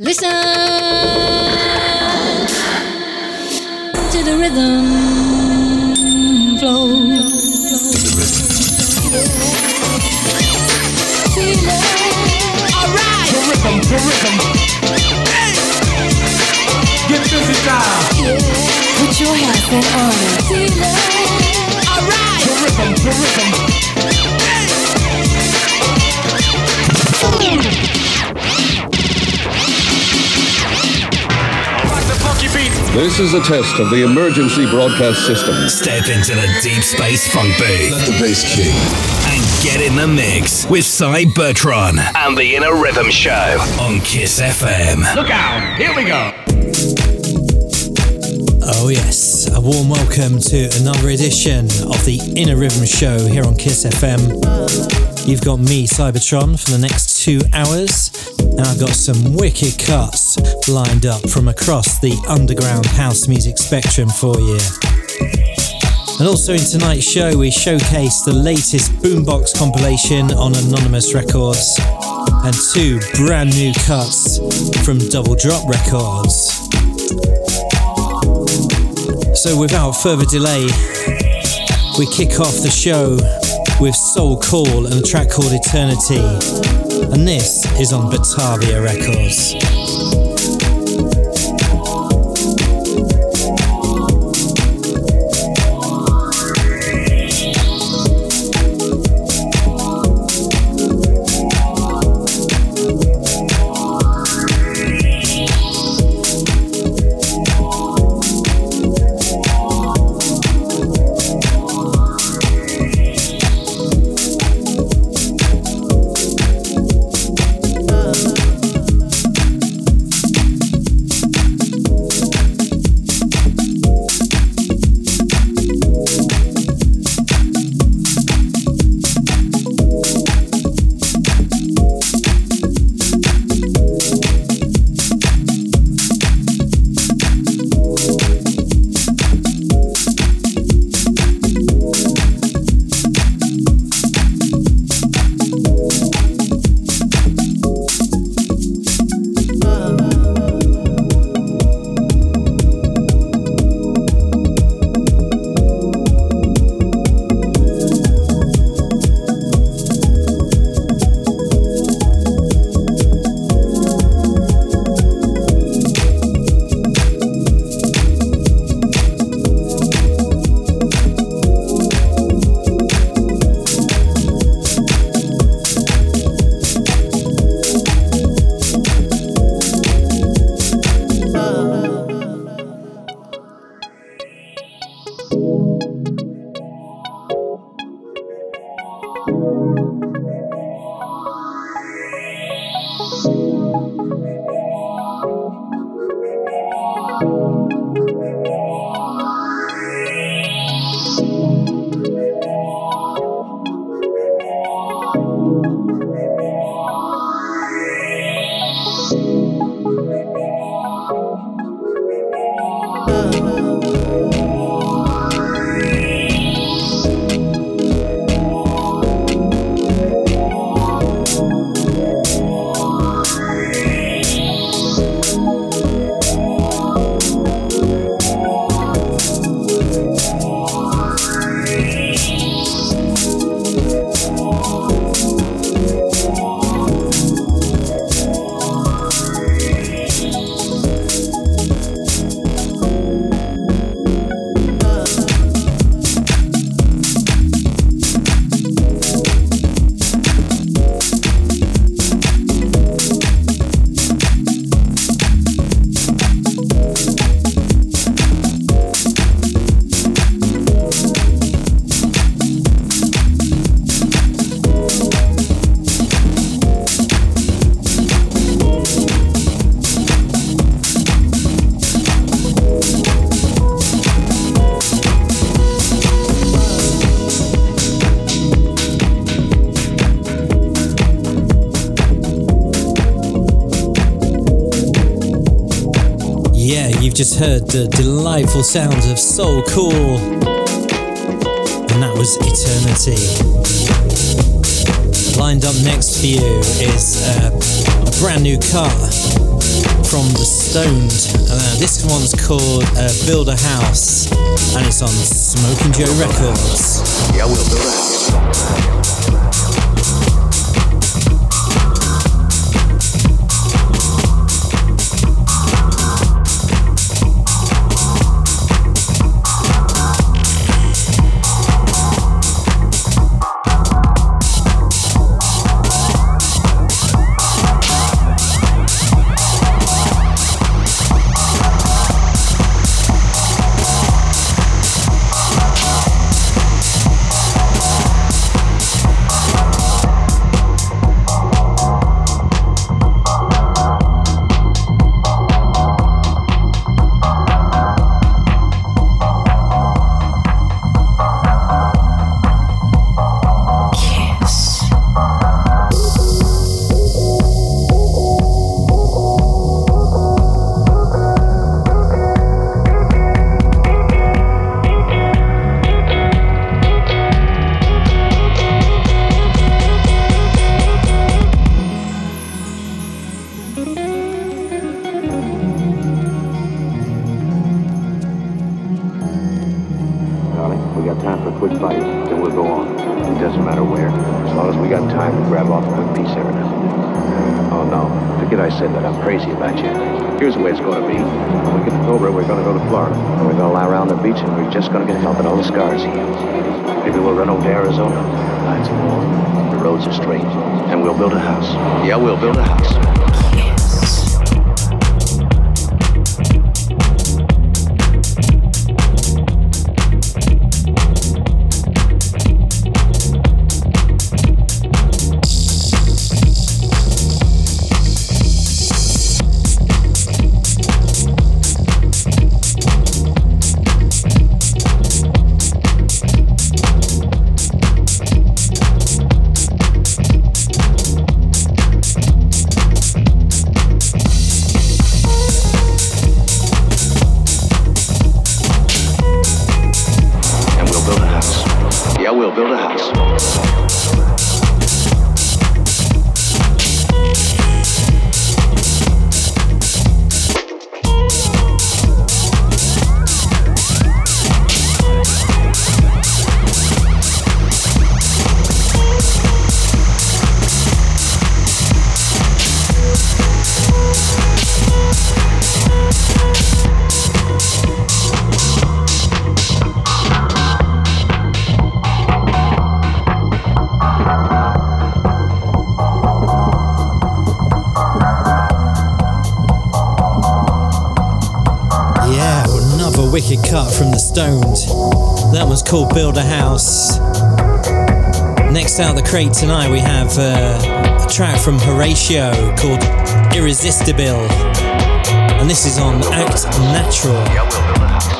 Listen to the rhythm flow. Feel it. Alright! The rhythm, the rhythm. Hey! Get busy now. Put your hands in order. Feel it. Alright! The rhythm, the rhythm. This is a test of the emergency broadcast system. Step into the deep space funk booth. Let the bass kick. And get in the mix with Cy Bertrand and the Inner Rhythm Show on Kiss FM. Look out, here we go. Oh, yes, a warm welcome to another edition of the Inner Rhythm Show here on Kiss FM. You've got me, Cybertron, for the next two hours, and I've got some wicked cuts lined up from across the underground house music spectrum for you. And also in tonight's show, we showcase the latest Boombox compilation on Anonymous Records and two brand new cuts from Double Drop Records. So without further delay, we kick off the show with Soul Call and a track called Eternity. And this is on Batavia Records. the delightful sounds of Soul Cool. And that was Eternity. Lined up next for you is a, a brand new cut from The Stoned. Uh, this one's called uh, Build a House and it's on Smoking Joe Records. Yeah, we'll build a house. crate tonight we have uh, a track from Horatio called Irresistible, and this is on Act Natural.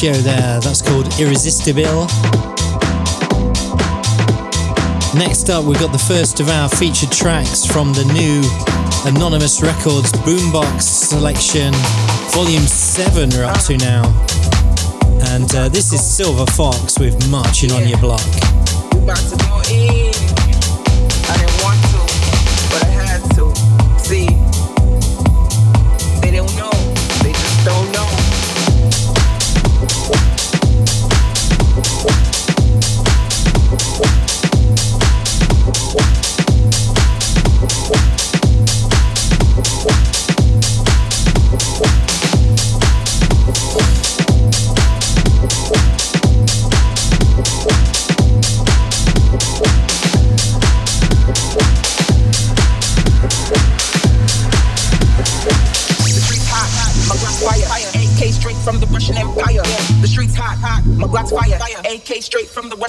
show there. That's called Irresistible. Next up, we've got the first of our featured tracks from the new Anonymous Records Boombox Selection, Volume 7, we're up to now. And uh, this is Silver Fox with Marching yeah. on Your Block.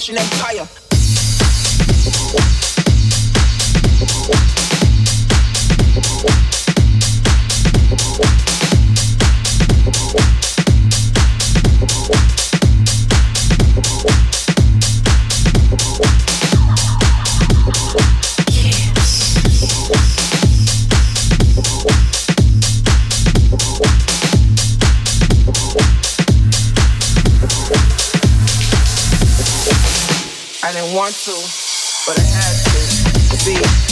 Russian Empire. want to, but I had to. See.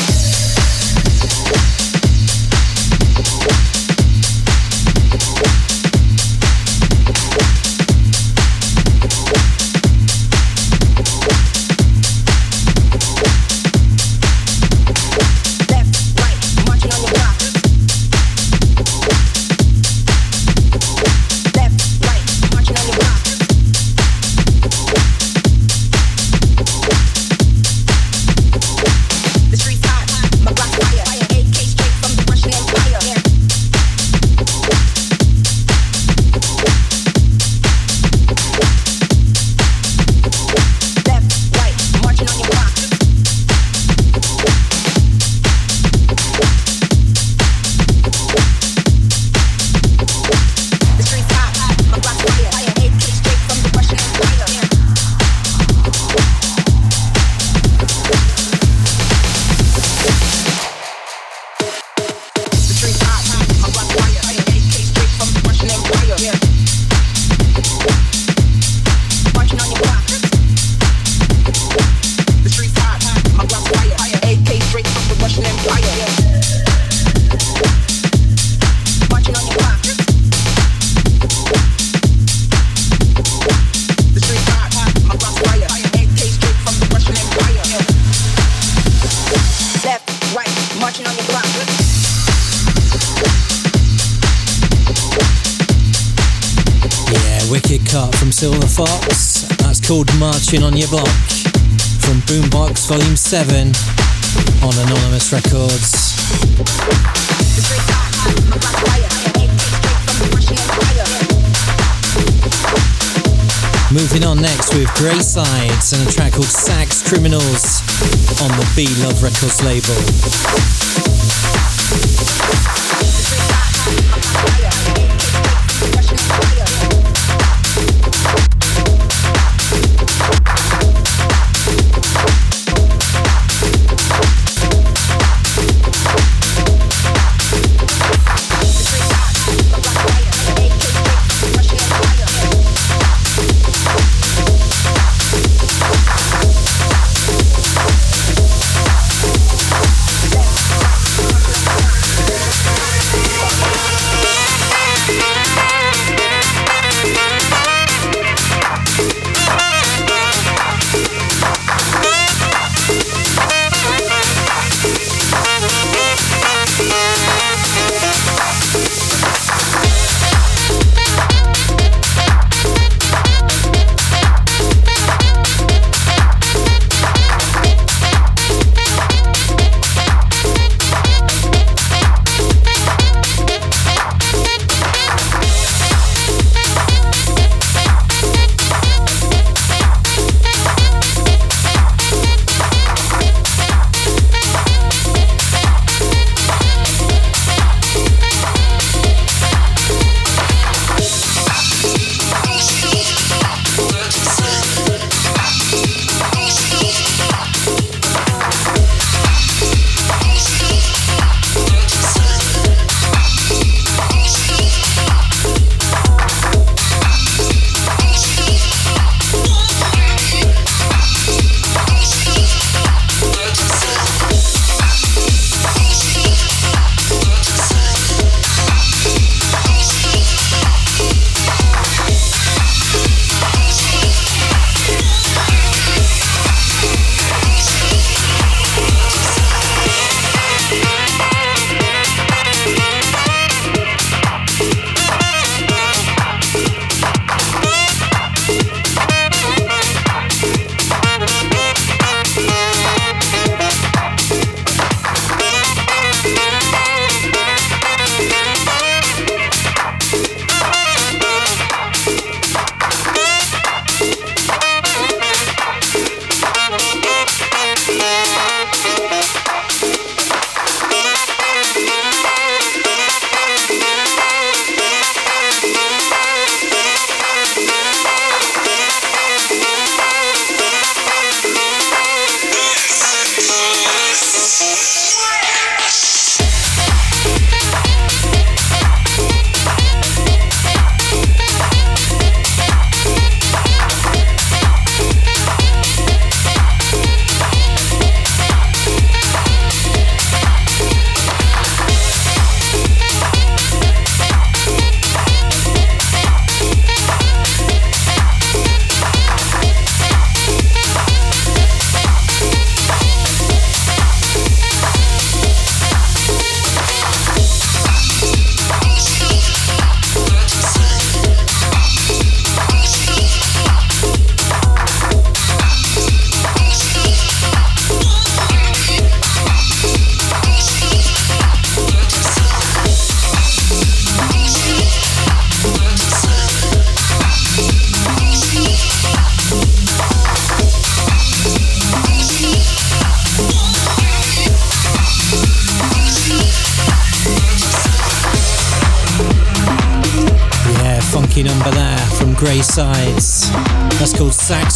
seven on Anonymous Records. Moving on next with Greysides and a track called Sax Criminals on the B Love Records label.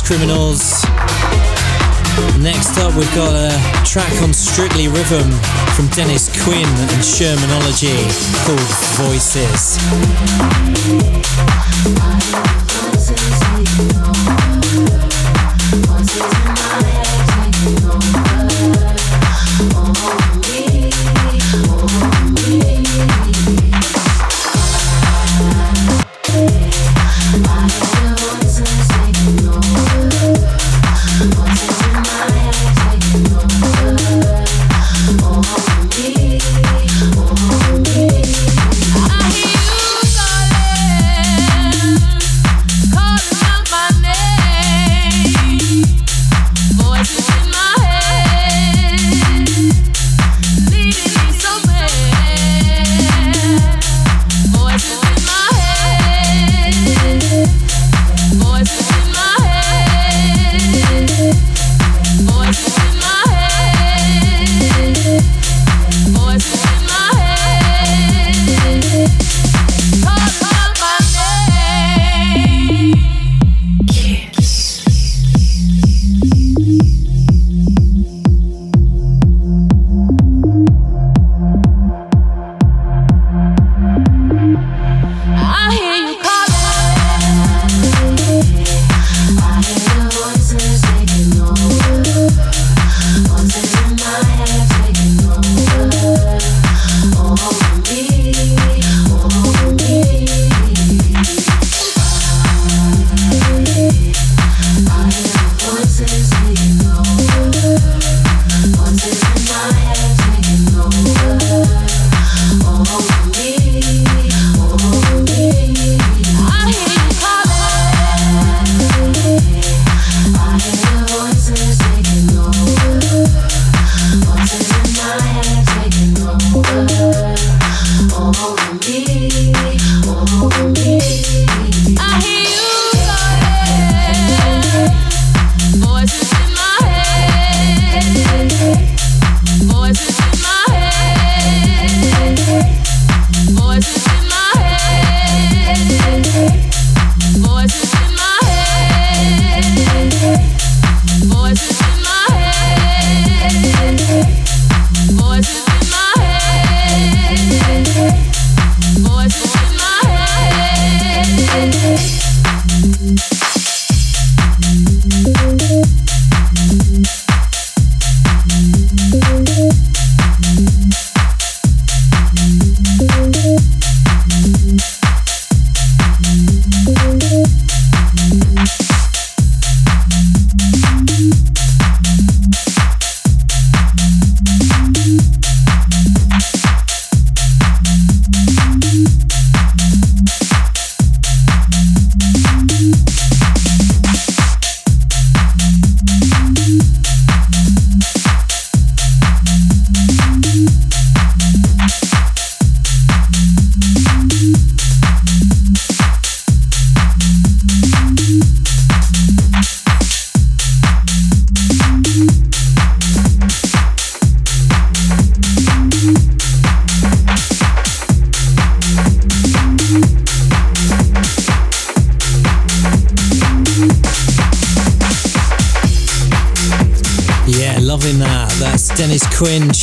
Criminals. Next up, we've got a track on Strictly Rhythm from Dennis Quinn and Shermanology called Voices.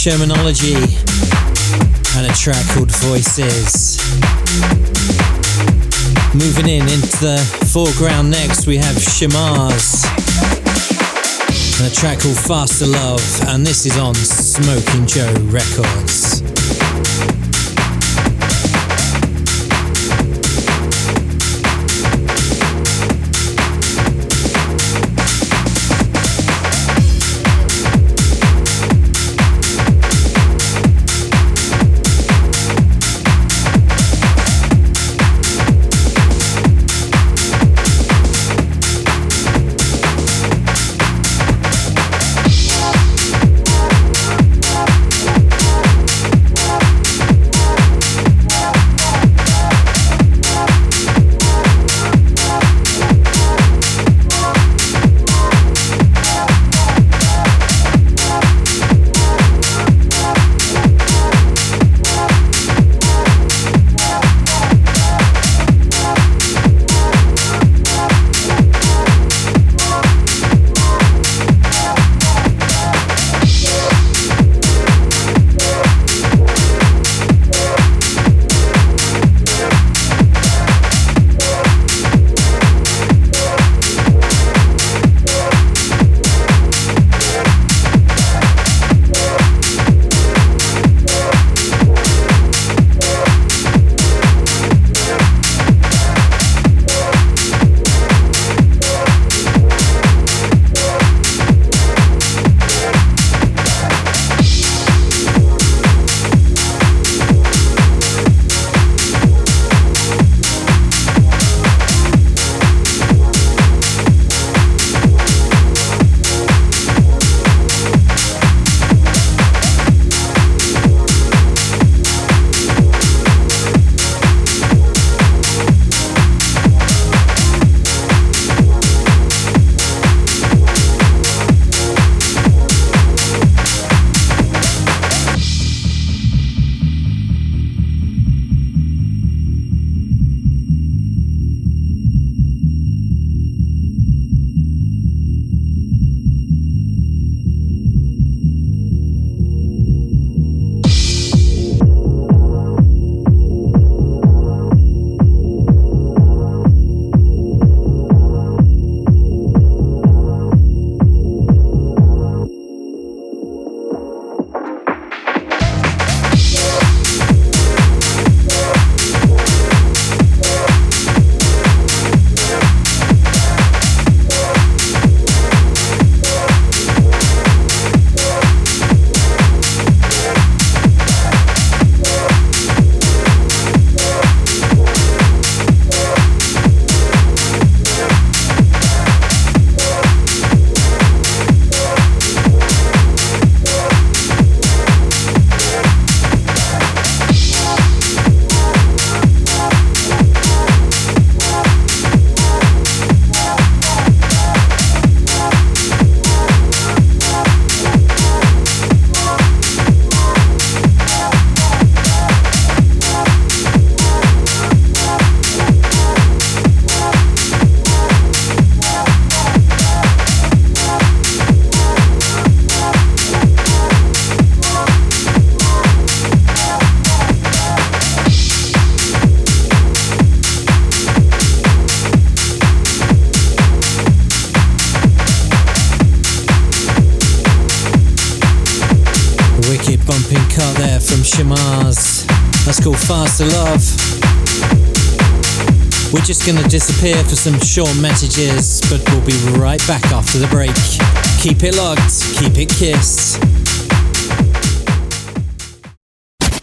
Shermanology and a track called Voices. Moving in into the foreground next, we have Shamars and a track called Faster Love, and this is on Smoking Joe Records. Just going to disappear for some short messages, but we'll be right back after the break. Keep it locked, keep it kissed.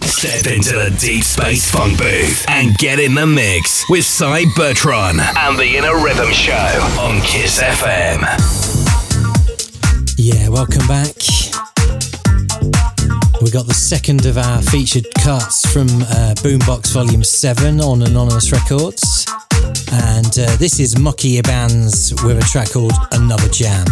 Step into the deep space funk booth and get in the mix with Cy Bertron and the Inner Rhythm Show on Kiss FM. Yeah, welcome back. We got the second of our featured cuts from uh, Boombox Volume 7 on Anonymous Records. And uh, this is Mucky Bands with a track called Another Jam.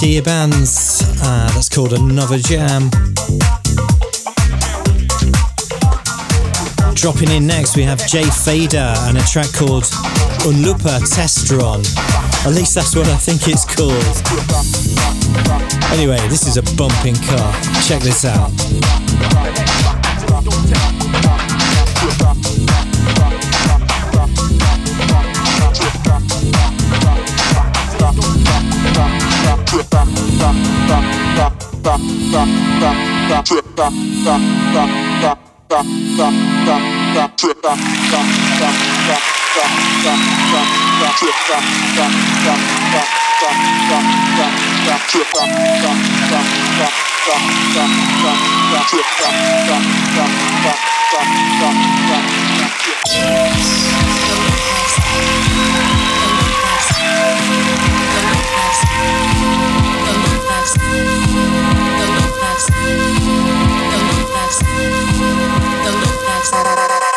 From Bands. Uh, that's called Another Jam. Dropping in next, we have Jay Fader and a track called Unlupa Testron. At least that's what I think it's called. Anyway, this is a bumping car. Check this out. Yes da da da da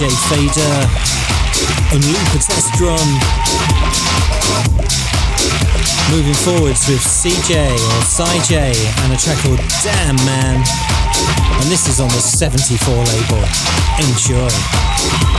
Jay Fader and Luca Testron. Moving forwards with CJ or CJ and a track called Damn Man. And this is on the 74 label. Enjoy.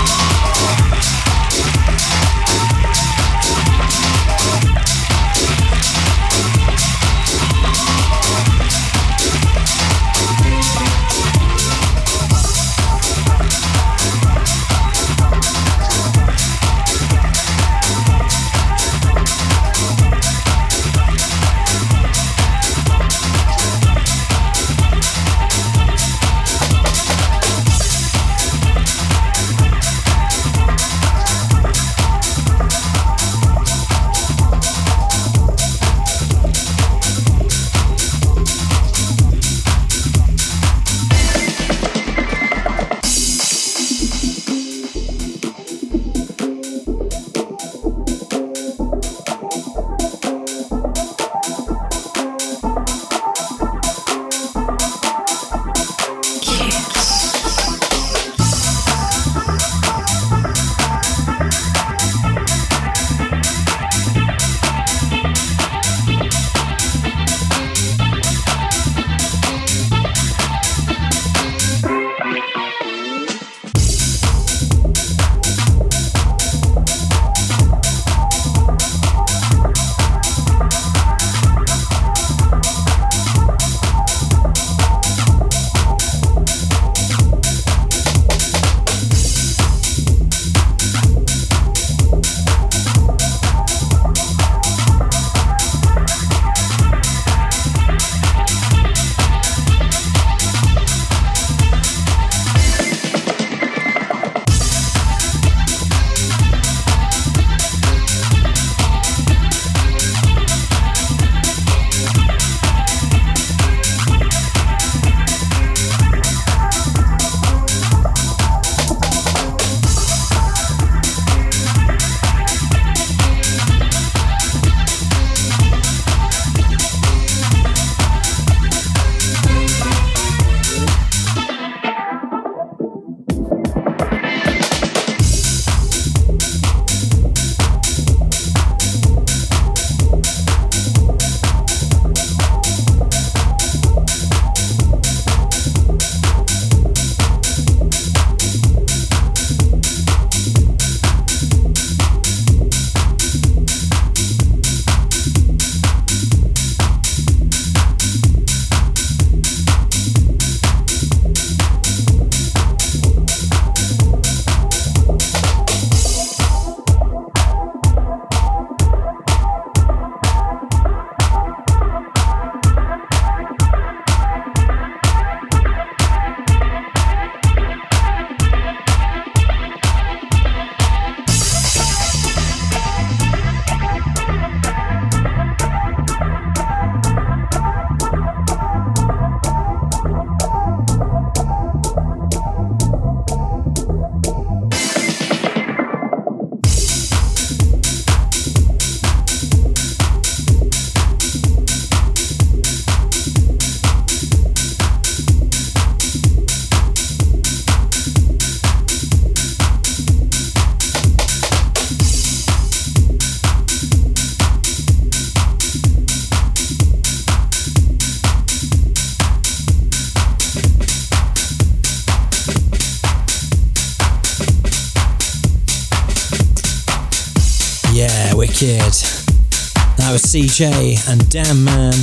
CJ and Damn Man.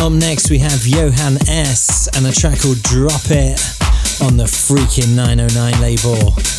Up next, we have Johan S. and a track called Drop It on the freaking 909 label.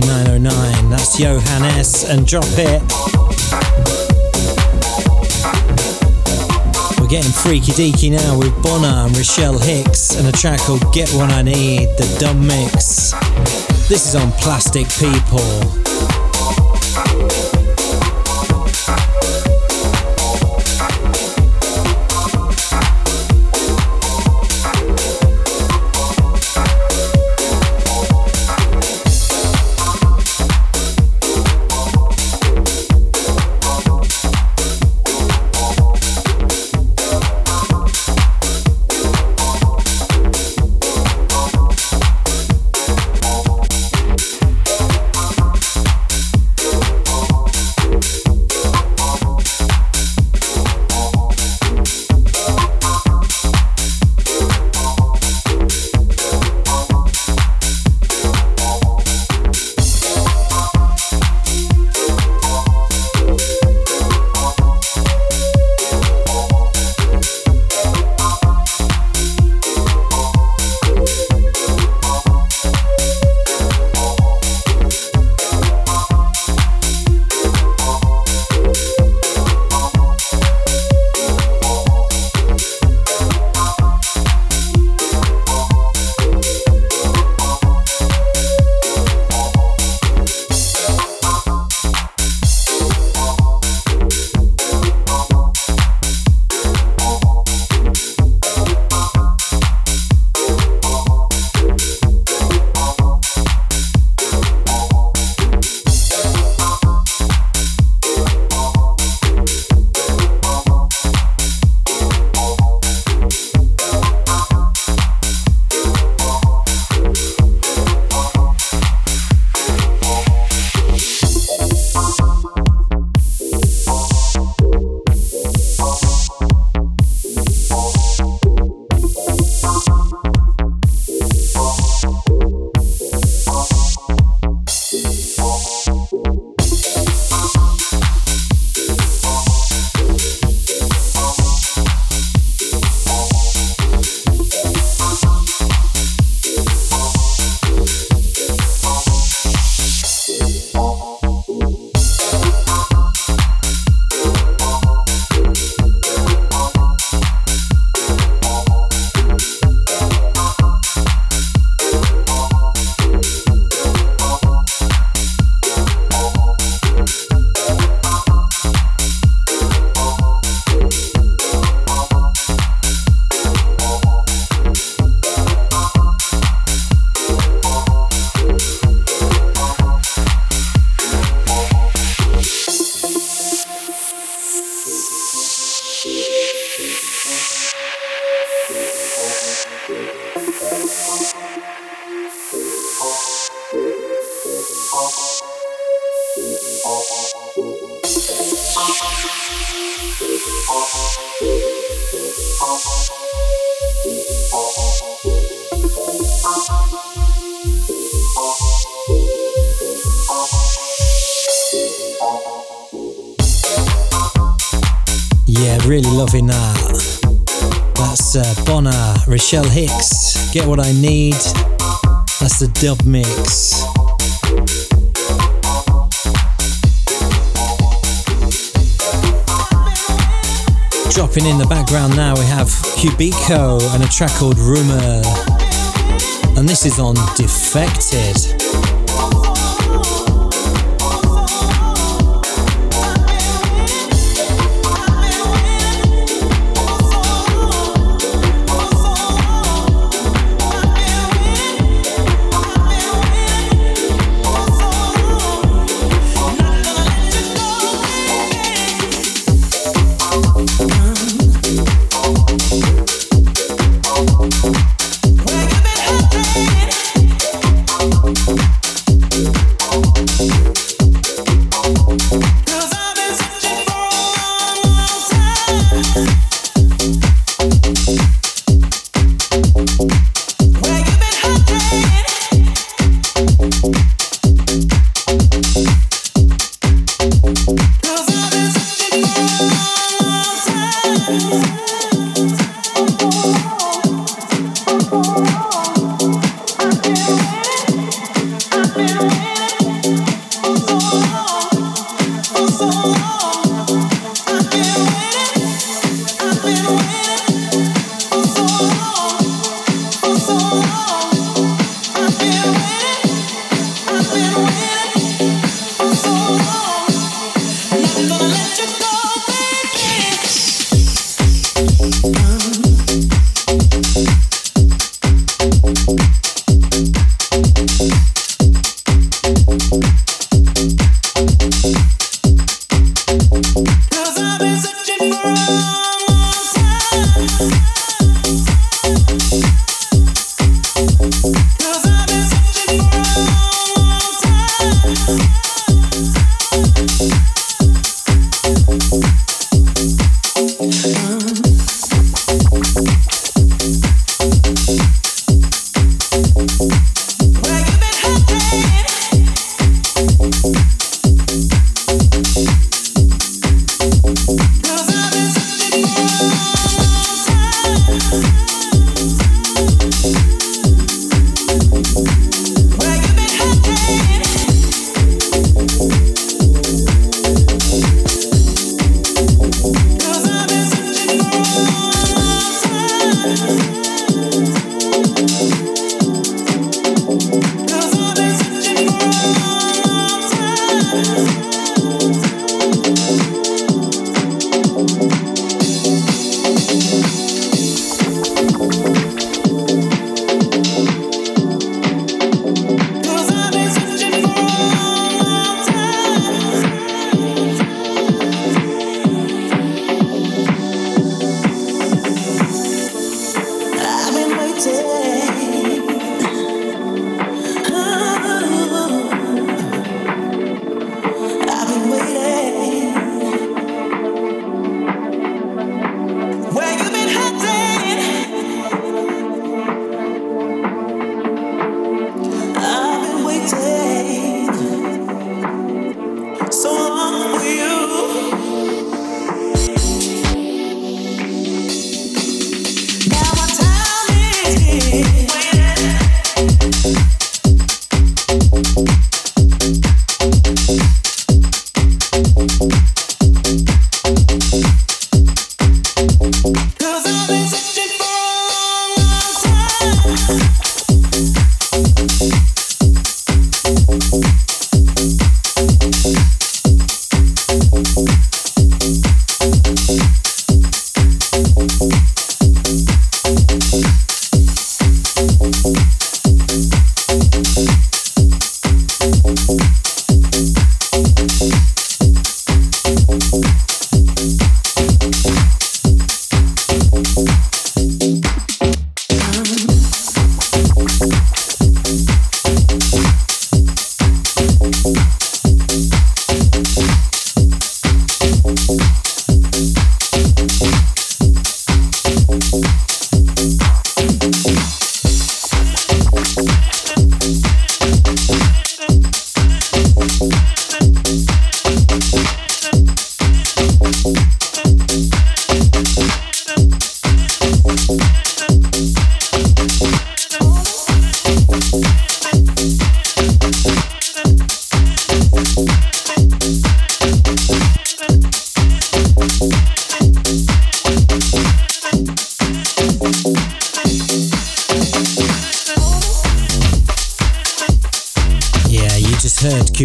Freaky 909. That's Johannes and Drop It. We're getting freaky deaky now with Bonner and Rochelle Hicks and a track called Get What I Need, the Dumb Mix. This is on Plastic People. In the background now, we have Cubico and a track called Rumor. And this is on Defected.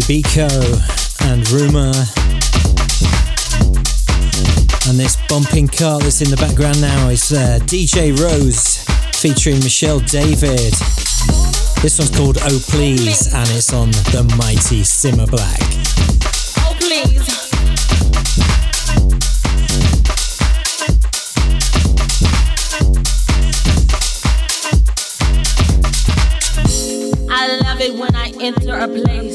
Biko and Rumour. And this bumping car that's in the background now is uh, DJ Rose featuring Michelle David. This one's called Oh Please and it's on the mighty Simma Black. Oh please. I love it when I enter a place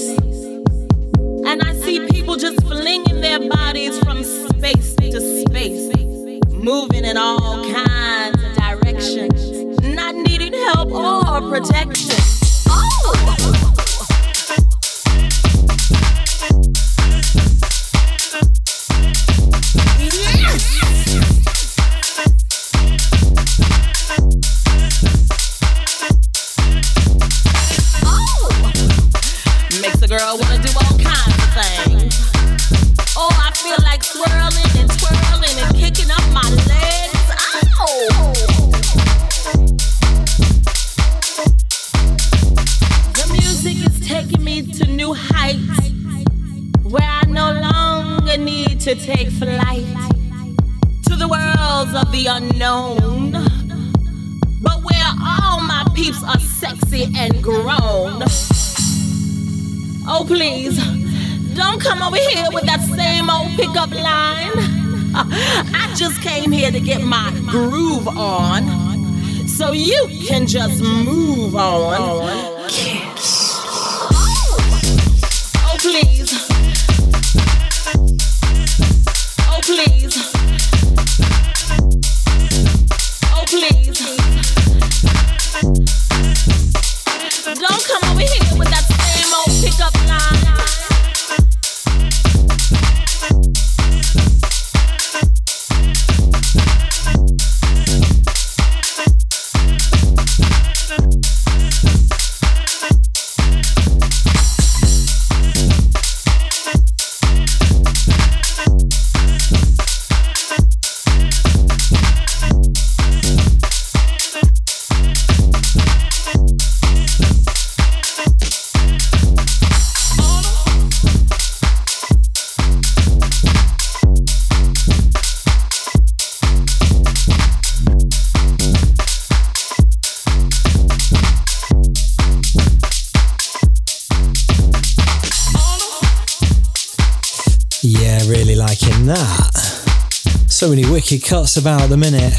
Cuts about the minute.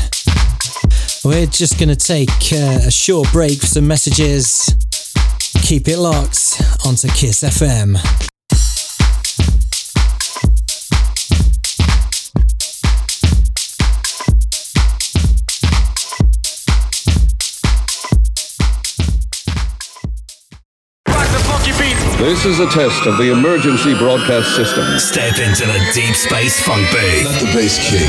We're just going to take uh, a short break for some messages. Keep it locked onto Kiss FM. This is a test of the emergency broadcast system. Step into the deep space funk booth. Let the bass kick.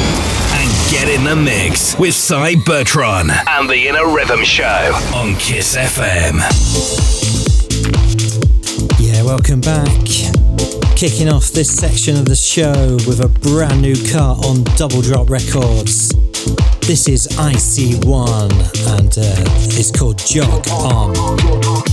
And get in the mix with Cy Bertron and the Inner Rhythm Show on Kiss FM. Yeah, welcome back. Kicking off this section of the show with a brand new cut on Double Drop Records. This is IC1 and uh, it's called Jog On.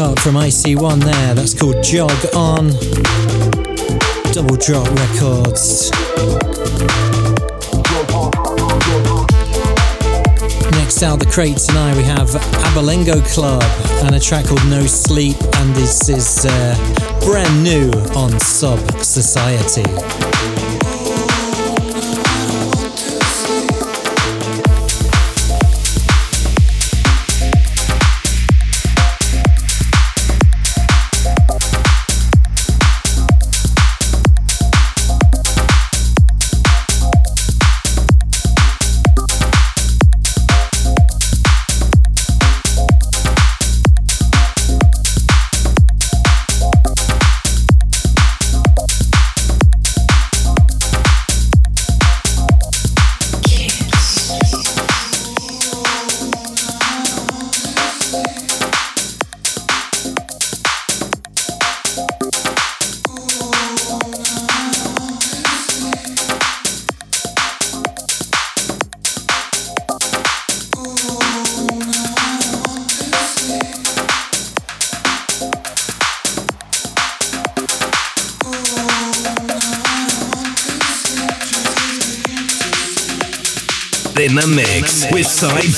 Cut from IC1 there. That's called Jog On. Double Drop Records. Next out the crate tonight we have Abolengo Club and a track called No Sleep and this is uh, brand new on Sub Society.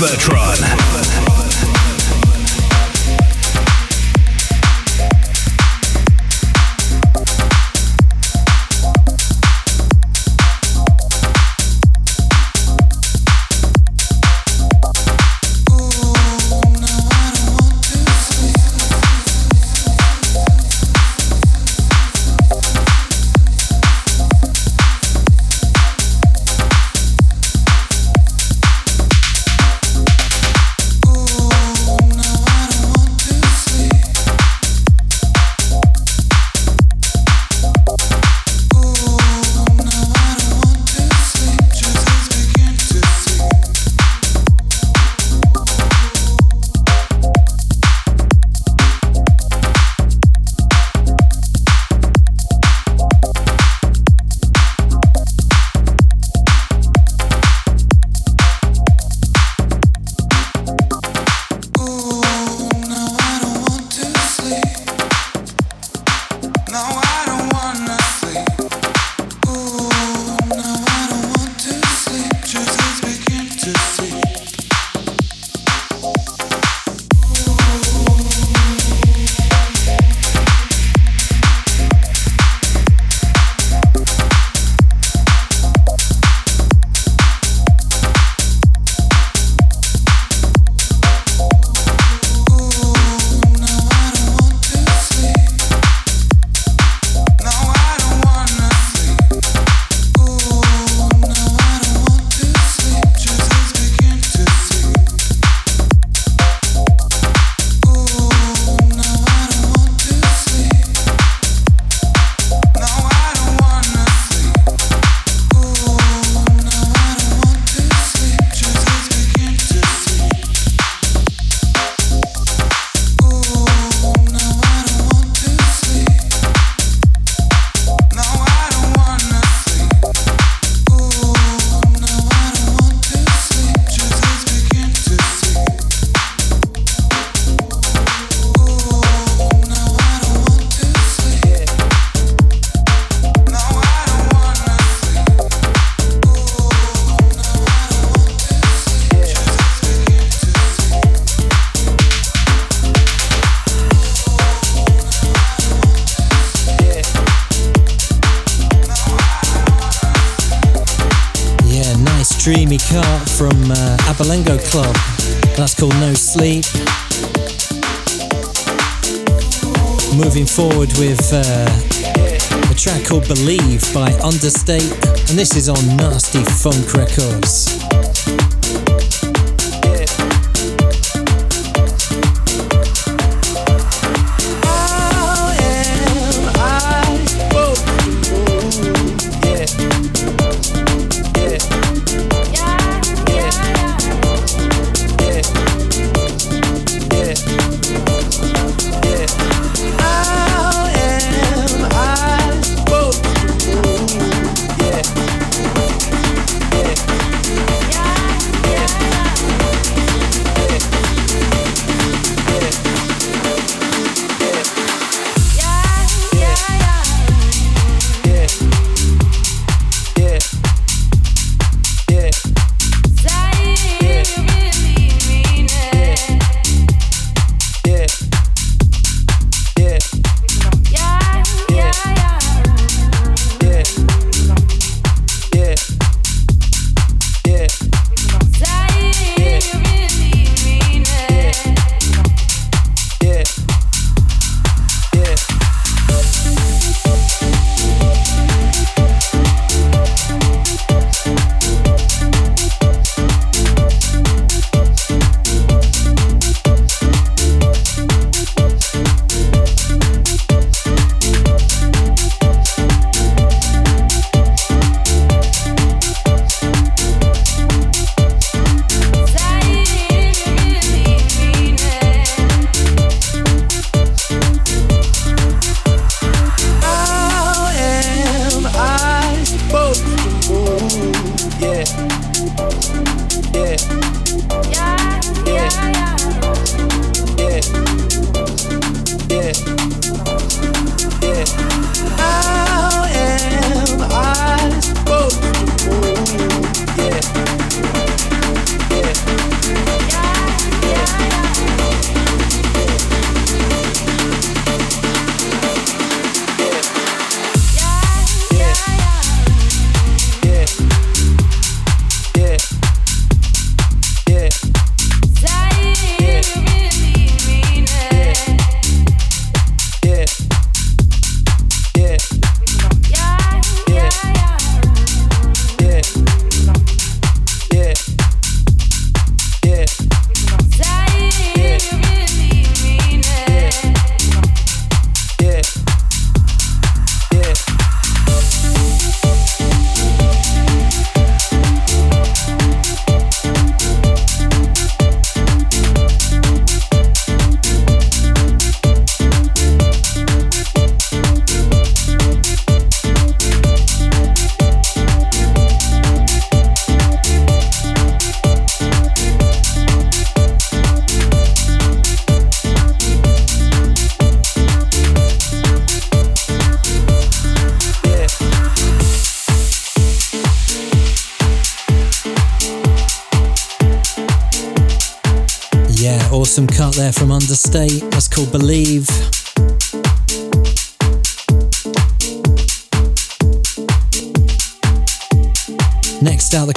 Bertrand. Believe by Understate, and this is on Nasty Funk Records.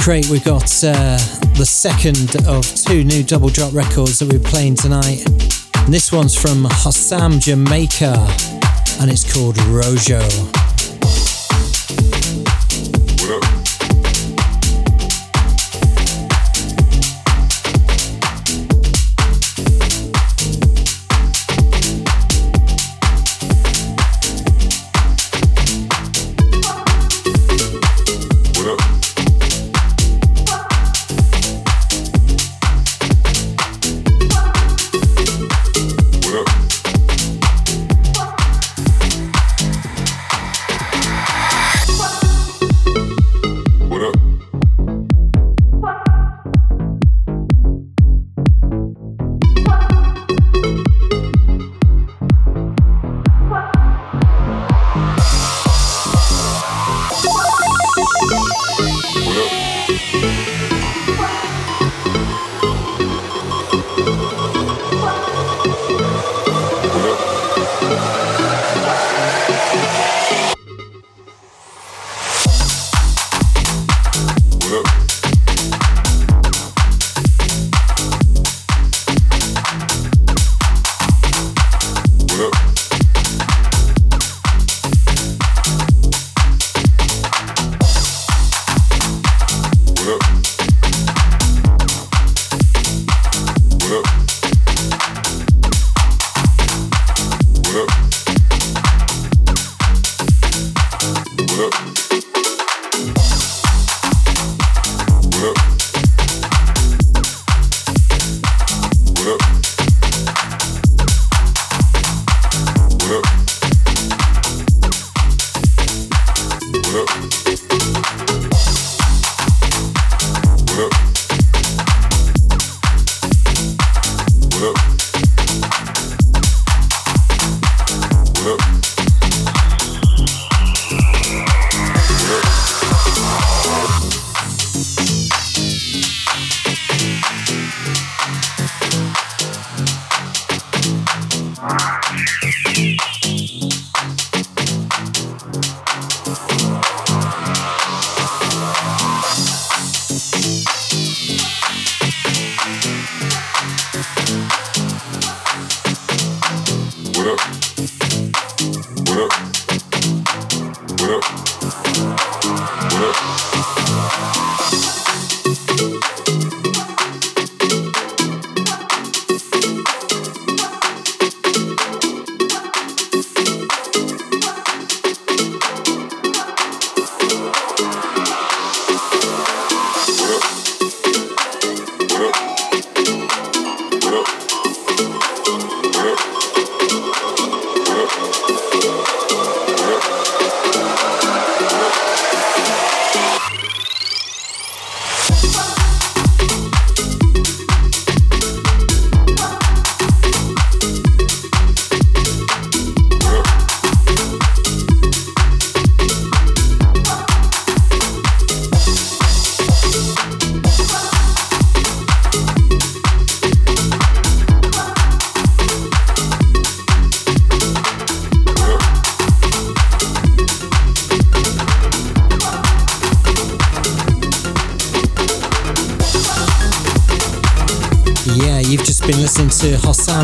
Crate, we've got uh, the second of two new double drop records that we're playing tonight. And this one's from Hassam Jamaica and it's called Rojo.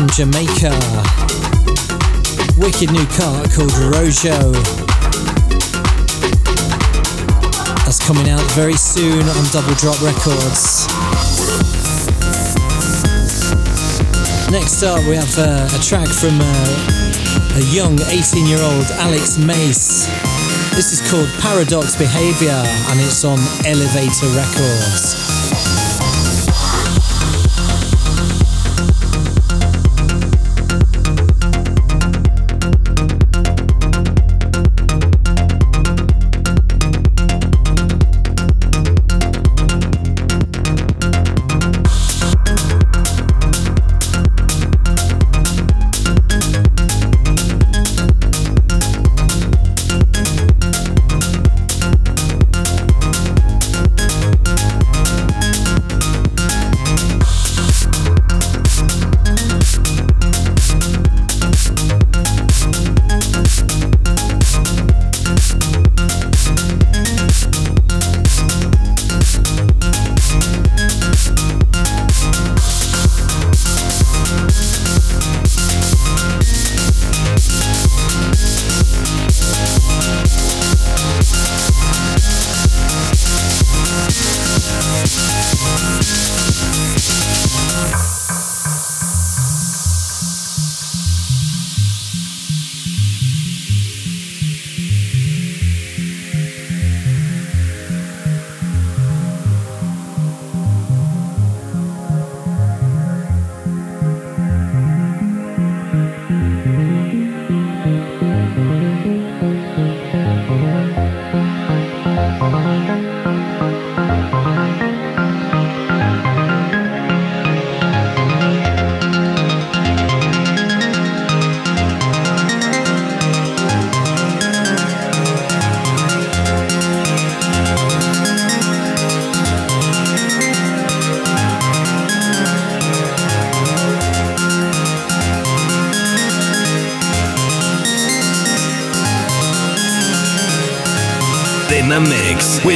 Hossam Jamaica. Wicked new car called Rojo. That's coming out very soon on Double Drop Records. Next up, we have uh, a track from uh, a young 18 year old Alex Mace. This is called Paradox Behavior and it's on Elevator Records.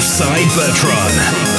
With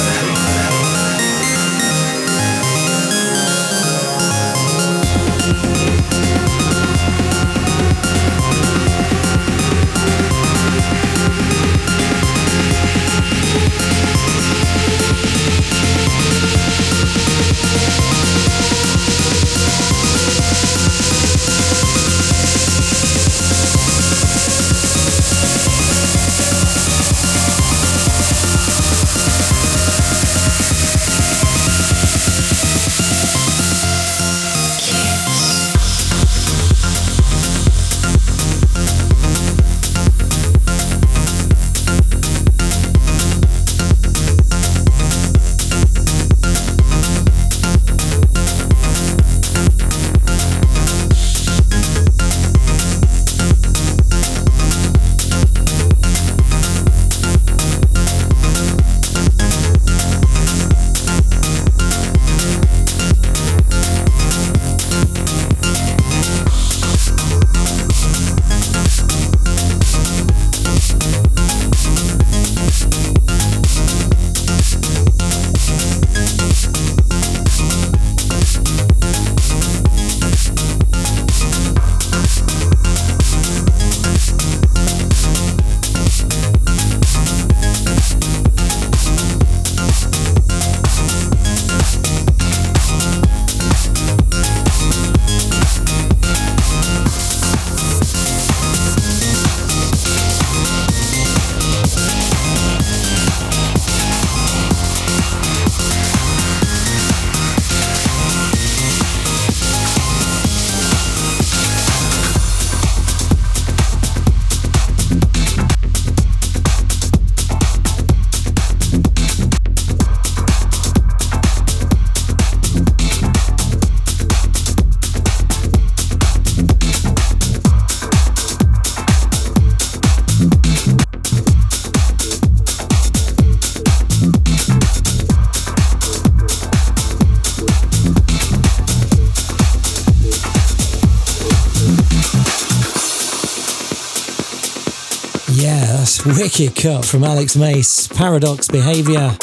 wicked cut from Alex Mace, Paradox Behavior.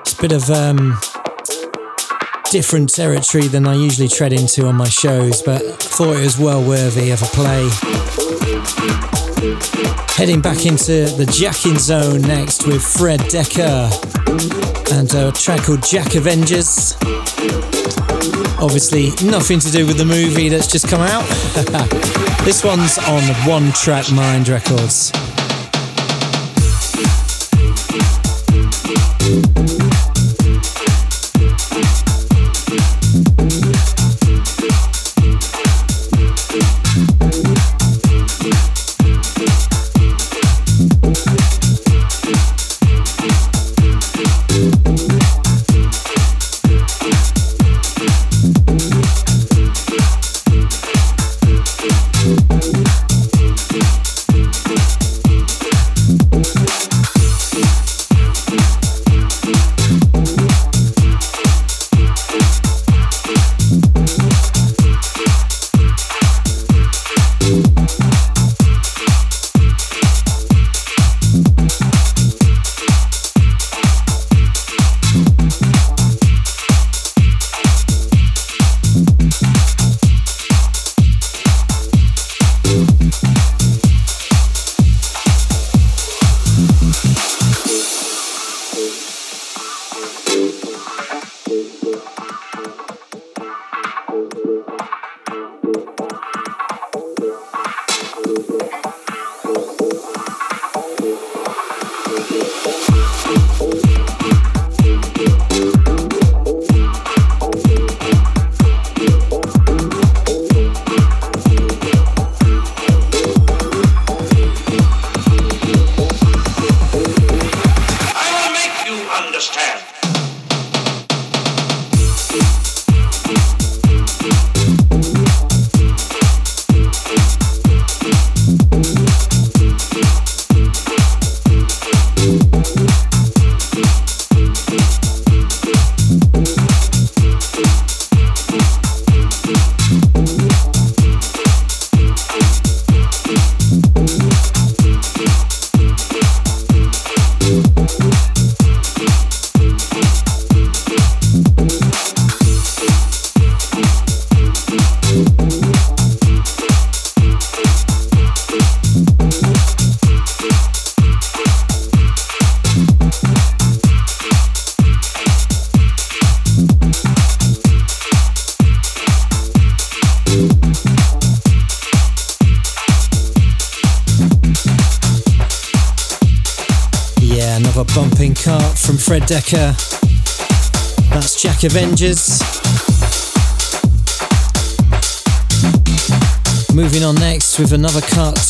It's a bit of um, different territory than I usually tread into on my shows, but thought it was well worthy of a play. Heading back into the jacking zone next with Fred Decker and a track called Jack Avengers. Obviously, nothing to do with the movie that's just come out. this one's on One Track Mind Records.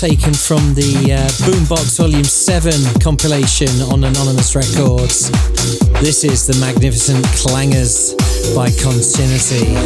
Taken from the uh, Boombox Volume 7 compilation on Anonymous Records. This is the magnificent Clangers by Continuity.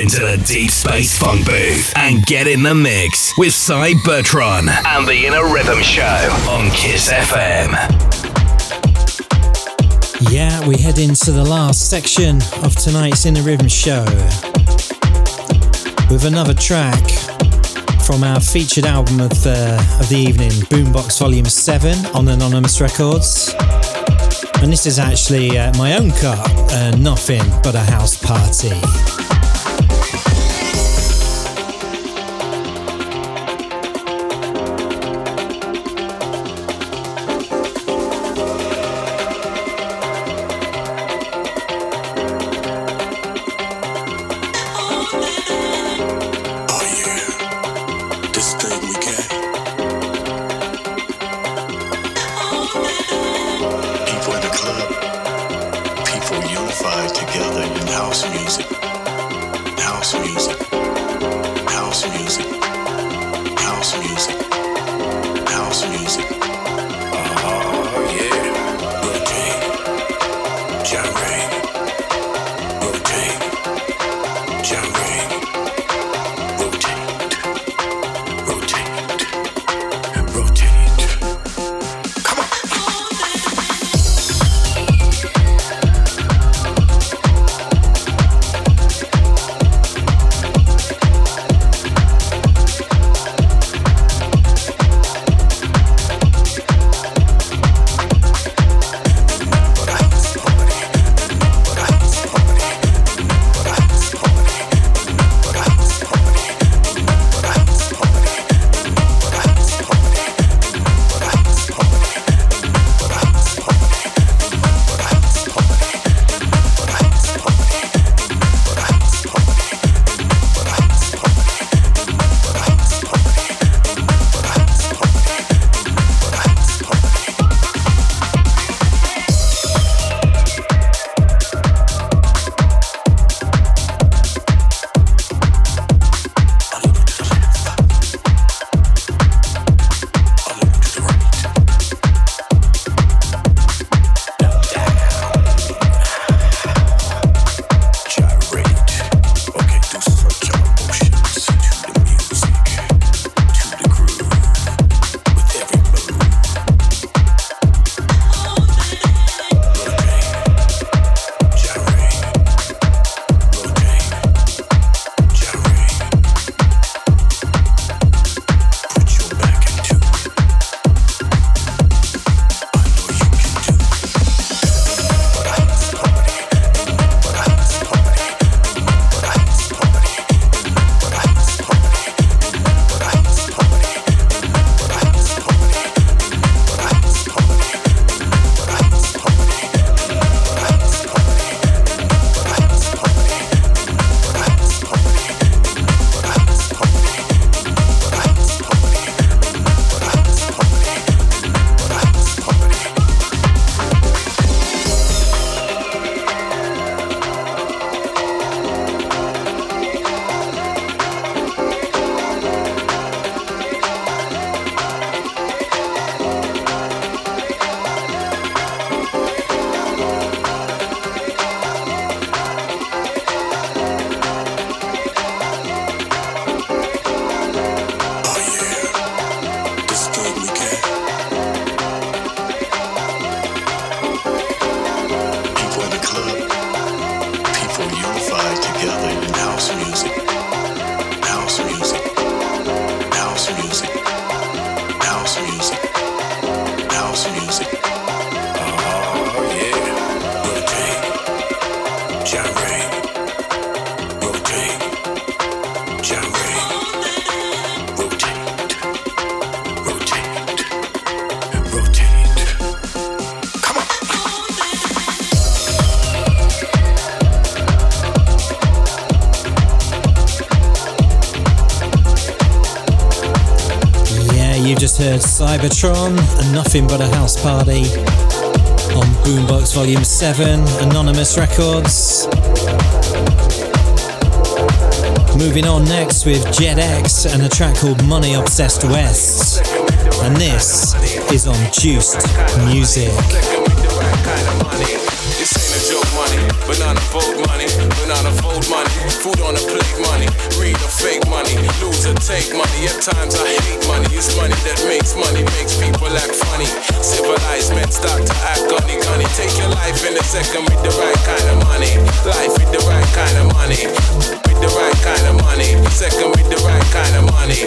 Into the deep space funk booth and get in the mix with Cy Bertrand and the Inner Rhythm Show on Kiss FM. Yeah, we head into the last section of tonight's Inner Rhythm Show with another track from our featured album of the, of the evening, Boombox Volume 7 on Anonymous Records. And this is actually uh, my own car, uh, nothing but a house party. Cy Bertrand and Nothing But a House Party on Boombox Volume 7, Anonymous Records. Moving on next with Jet X and a track called Money Obsessed West. And this is on Juiced Music. Money, banana boat money, banana money, food on a plate money, read fake money, lose or take money. At times I hate money, it's money that makes money, makes people act funny. Civilized men start to act gunny gunny. Take your life in a second with the right kind of money, life with the right kind of money, with the right kind of money, second with the right kind of money,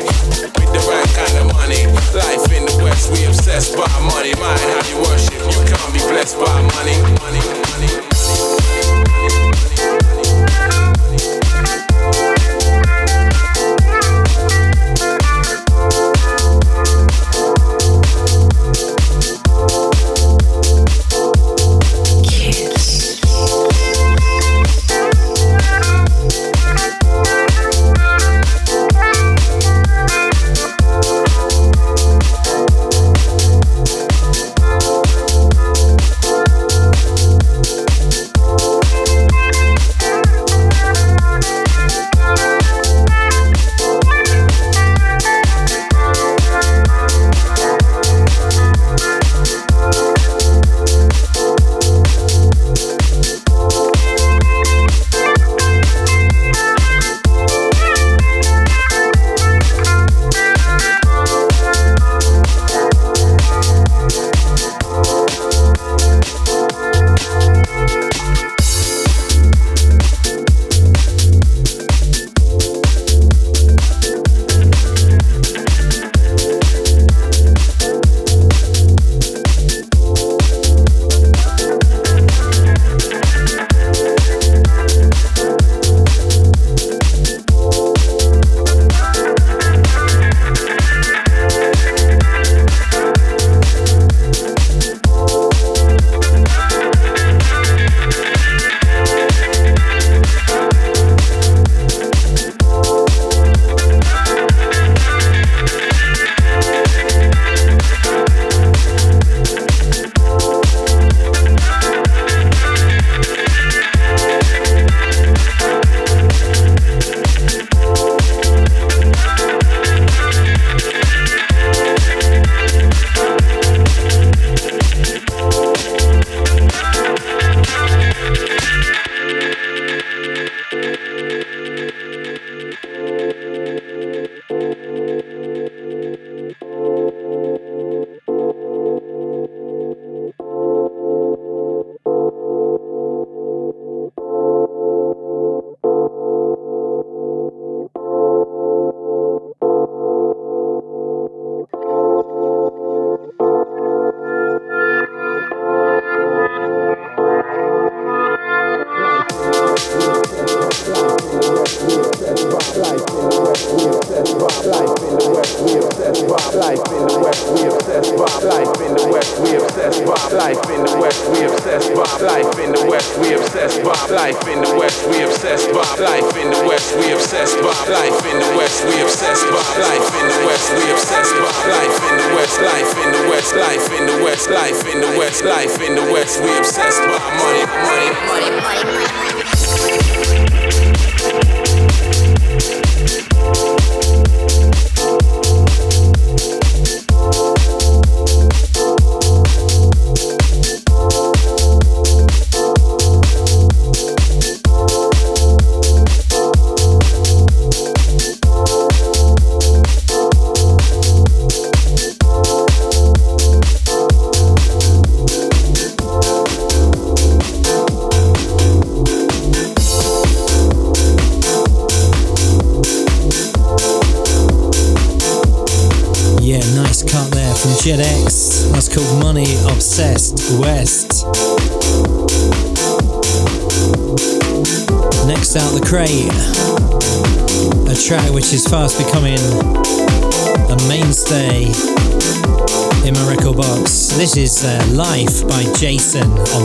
with the right kind of money. Life in the West, we obsessed by money, mind how you worship, you can't be blessed by money. killer which is fast becoming a mainstay in my record box. This is uh, Life by Jason on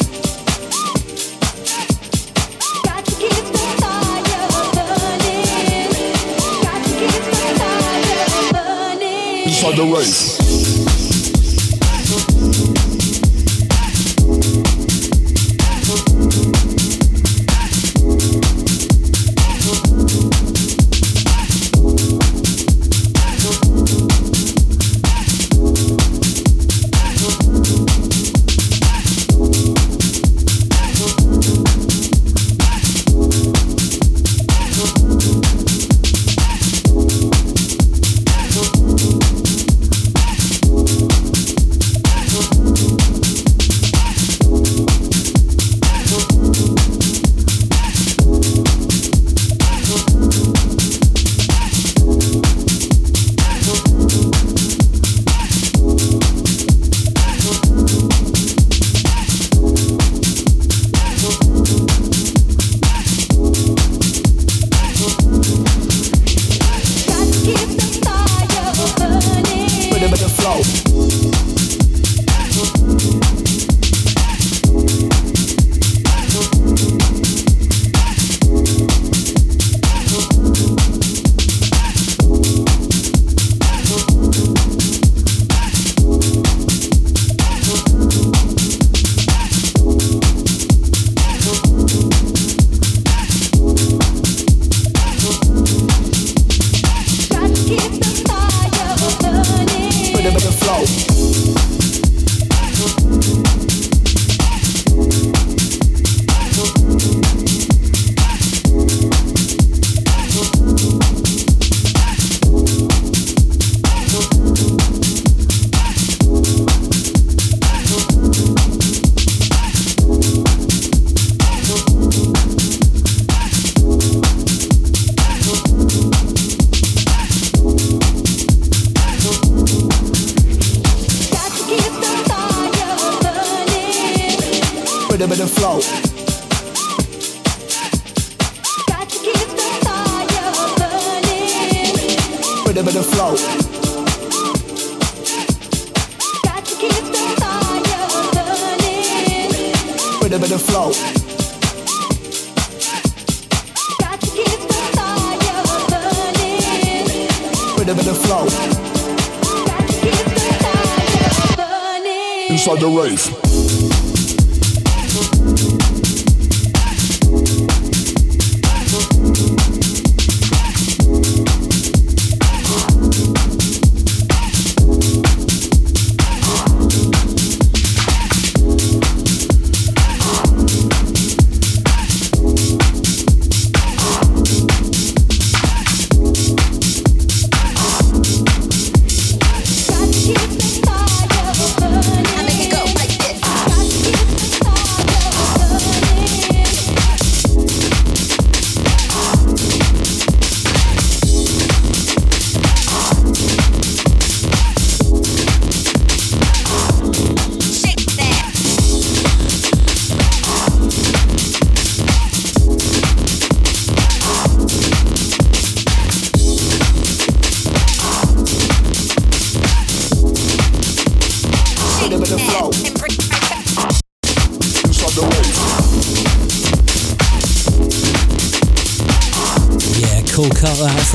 the race.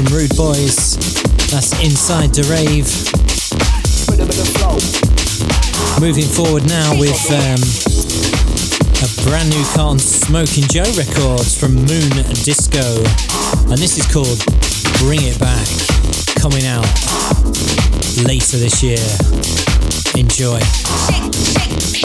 from Rude Boys. That's Inside the Rave. Moving forward now with um, a brand new Khan Smoking Joe Records from Moon Disco. And this is called Bring It Back, coming out later this year. Enjoy. Shake, shake.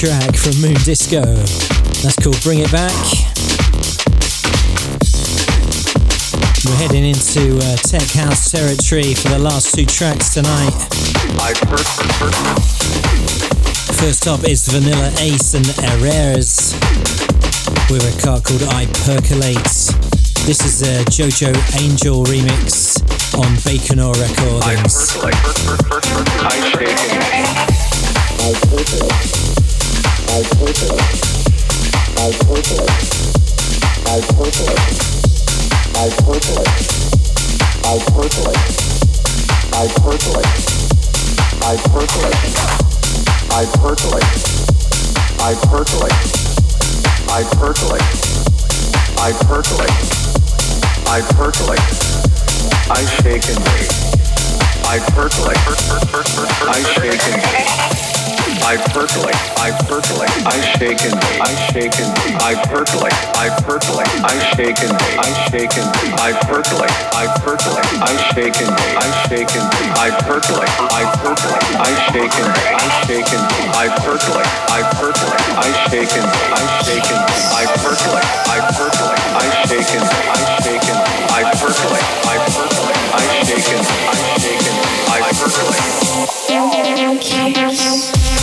Track from Moon Disco. That's called Bring It Back. We're heading into uh, tech house territory for the last two tracks tonight. First up is Vanilla Ace and Herreras with a cut called I Percolate. This is a Jojo Angel remix on Baconor Recordings. I percolate. Percolate. I shake and bake. I percolate. I shake and bake. I percolate. I percolate. I shake and. I shake and. I percolate. I percolate. I shake and. I shake and. I percolate. I percolate. I shake and. I shake and. I percolate. I percolate. I shake and. I shake and. I percolate. I percolate. I shake and. I shake and. I percolate. I percolate. I shake and. I shake and. I percolate. I percolate. I shake and. I shake and. I percolate.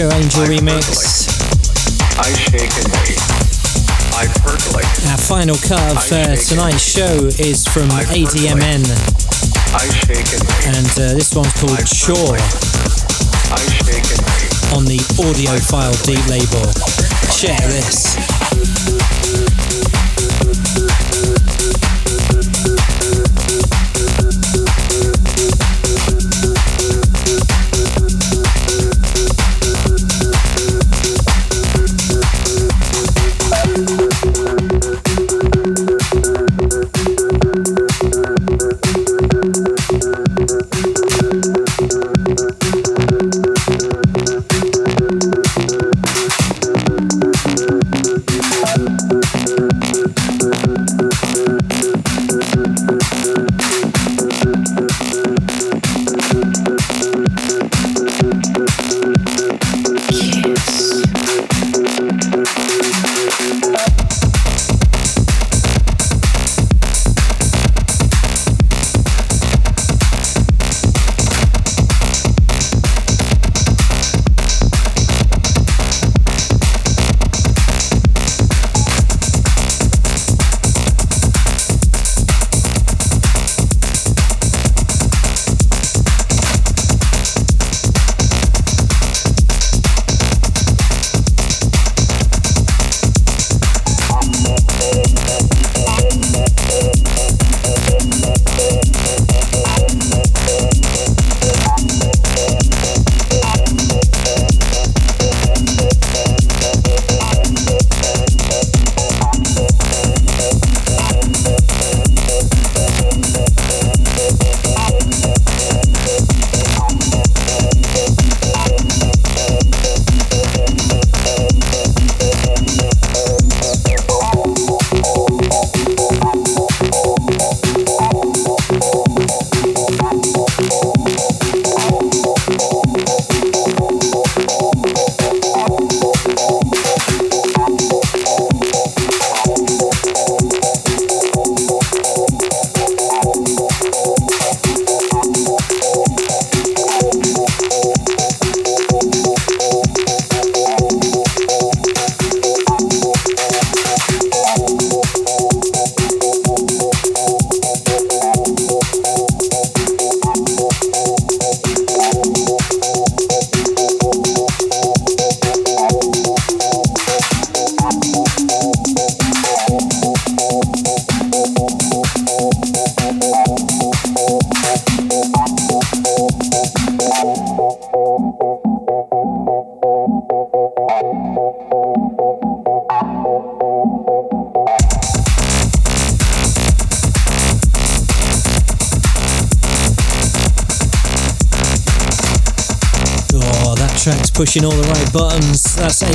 Angel remix. I shake and bake. I percolate. Our final cut of uh, tonight's show is from ADMN, I shake and uh, this one's called Shore I shake and bake. on the Audiophile Deep label. Share this.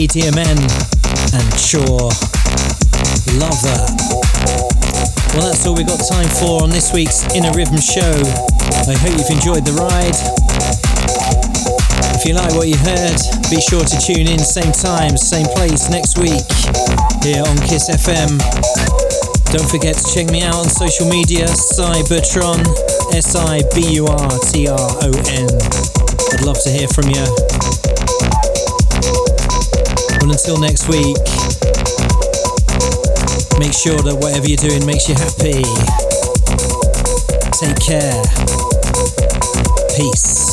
ADMN and Chore. Love that. Well, that's all we've got time for on this week's Inner Rhythm Show. I hope you've enjoyed the ride. If you like what you heard, be sure to tune in same time, same place next week here on Kiss FM. Don't forget to check me out on social media, Cybertron, S I B U R T R O N. I'd love to hear from you. Well, until next week, make sure that whatever you're doing makes you happy. Take care. Peace.